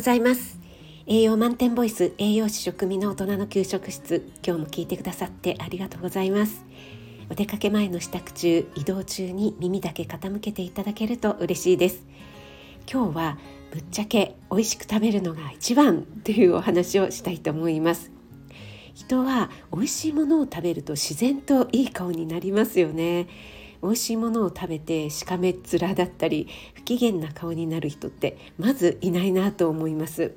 ございます。栄養満点ボイス栄養士食味の大人の給食室。今日も聞いてくださってありがとうございます。お出かけ前の支度中移動中に耳だけ傾けていただけると嬉しいです。今日はぶっちゃけ美味しく食べるのが一番というお話をしたいと思います。人は美味しいものを食べると自然といい顔になりますよね。美味しいものを食べてしかめっ面だったり不機嫌な顔になる人ってまずいないなと思います。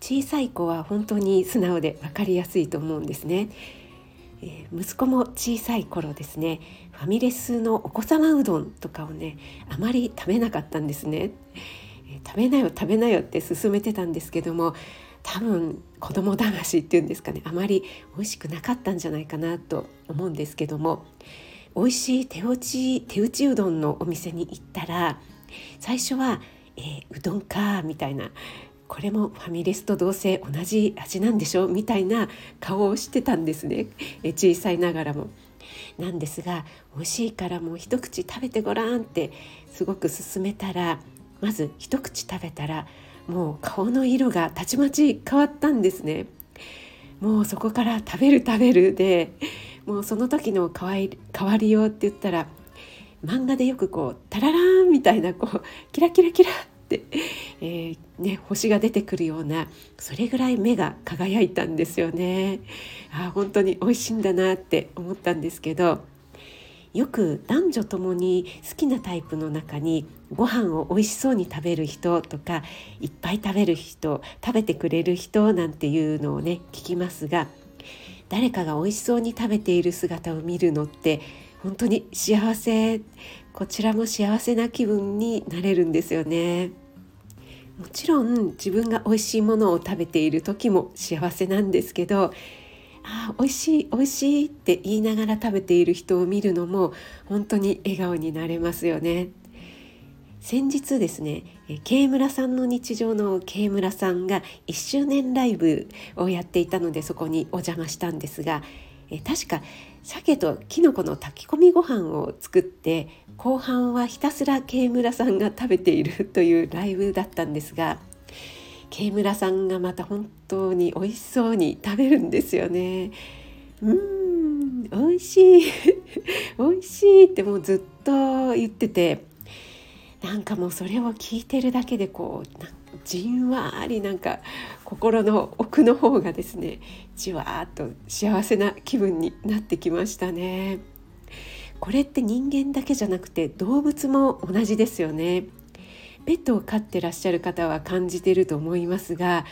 小さい子は本当に素直で分かりやすいと思うんですね、えー、息子も小さい頃ですねファミレスのお子様うどんとかをねあまり食べなかったんですね、えー、食べなよ食べなよって勧めてたんですけども多分子供騙しっていうんですかねあまり美味しくなかったんじゃないかなと思うんですけども。美味しい手打ち手打ちうどんのお店に行ったら最初は、えー、うどんかみたいなこれもファミレスとどうせ同じ味なんでしょみたいな顔をしてたんですね、え小さいながらも。なんですが美味しいからもう一口食べてごらんってすごく勧めたらまず一口食べたらもう顔の色がたちまち変わったんですね。もうそこから食べる食べるでもうその時の変わりようって言ったら漫画でよくこうタララーンみたいなこう キラキラキラって、えー、ね、星が出てくるようなそれぐらい目が輝いたんですよね。あ本当に美味しいんだなって思ったんですけどよく男女ともに好きなタイプの中にご飯を美味しそうに食べる人とかいっぱい食べる人食べてくれる人なんていうのをね聞きますが誰かが美味しそうに食べている姿を見るのって本当に幸せこちらも幸せな気分になれるんですよね。もちろん自分が美味しいものを食べている時も幸せなんですけどあ美味しい美味しいって言いながら食べている人を見るのも本当に笑顔になれますよね。先日ですね慶村さんの日常の慶村さんが1周年ライブをやっていたのでそこにお邪魔したんですが確か鮭ときのこの炊き込みご飯を作って後半はひたすら慶村さんが食べているというライブだったんですが慶村さんがまた本当に美味しそうに食べるんですよね。うん美味しい 美味しいってもうずっと言っててなんかもうそれを聞いてるだけでこうじんわりなんか心の奥の方がですねじわーっと幸せな気分になってきましたね。これって人間だけじゃなくて動物も同じですよね。ペットを飼ってらっしゃる方は感じていると思いますが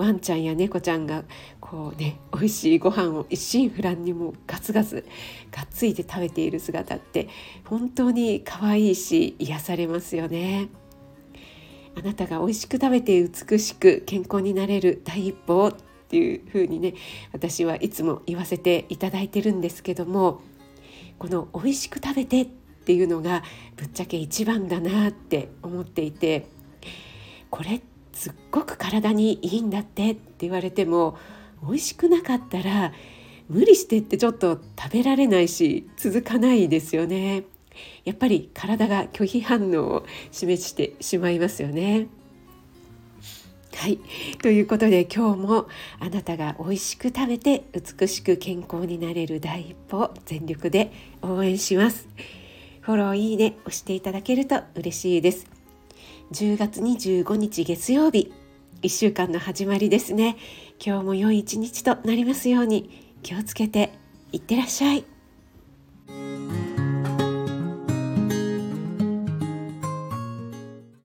ワンちゃんや猫ちゃんがこうね美味しいご飯を一心不乱にもガツガツがっついて食べている姿って本当に可愛いし癒されますよね。あなたが美味しく食べて美しく健康になれる第一歩っていう風にね私はいつも言わせていただいてるんですけどもこの美味しく食べてっていうのがぶっちゃけ一番だなって思っていてこれってすっごく体にいいんだってって言われても美味しくなかったら無理してってちょっと食べられないし続かないですよね。やっぱり体が拒否反応を示してしまいますよね。はい。ということで今日もあなたが美味しく食べて美しく健康になれる第一歩を全力で応援します。フォローいいね押していただけると嬉しいです。10月25日月曜日。1週間の始まりですね。今日も良い一日となりますように。気をつけていってらっしゃい。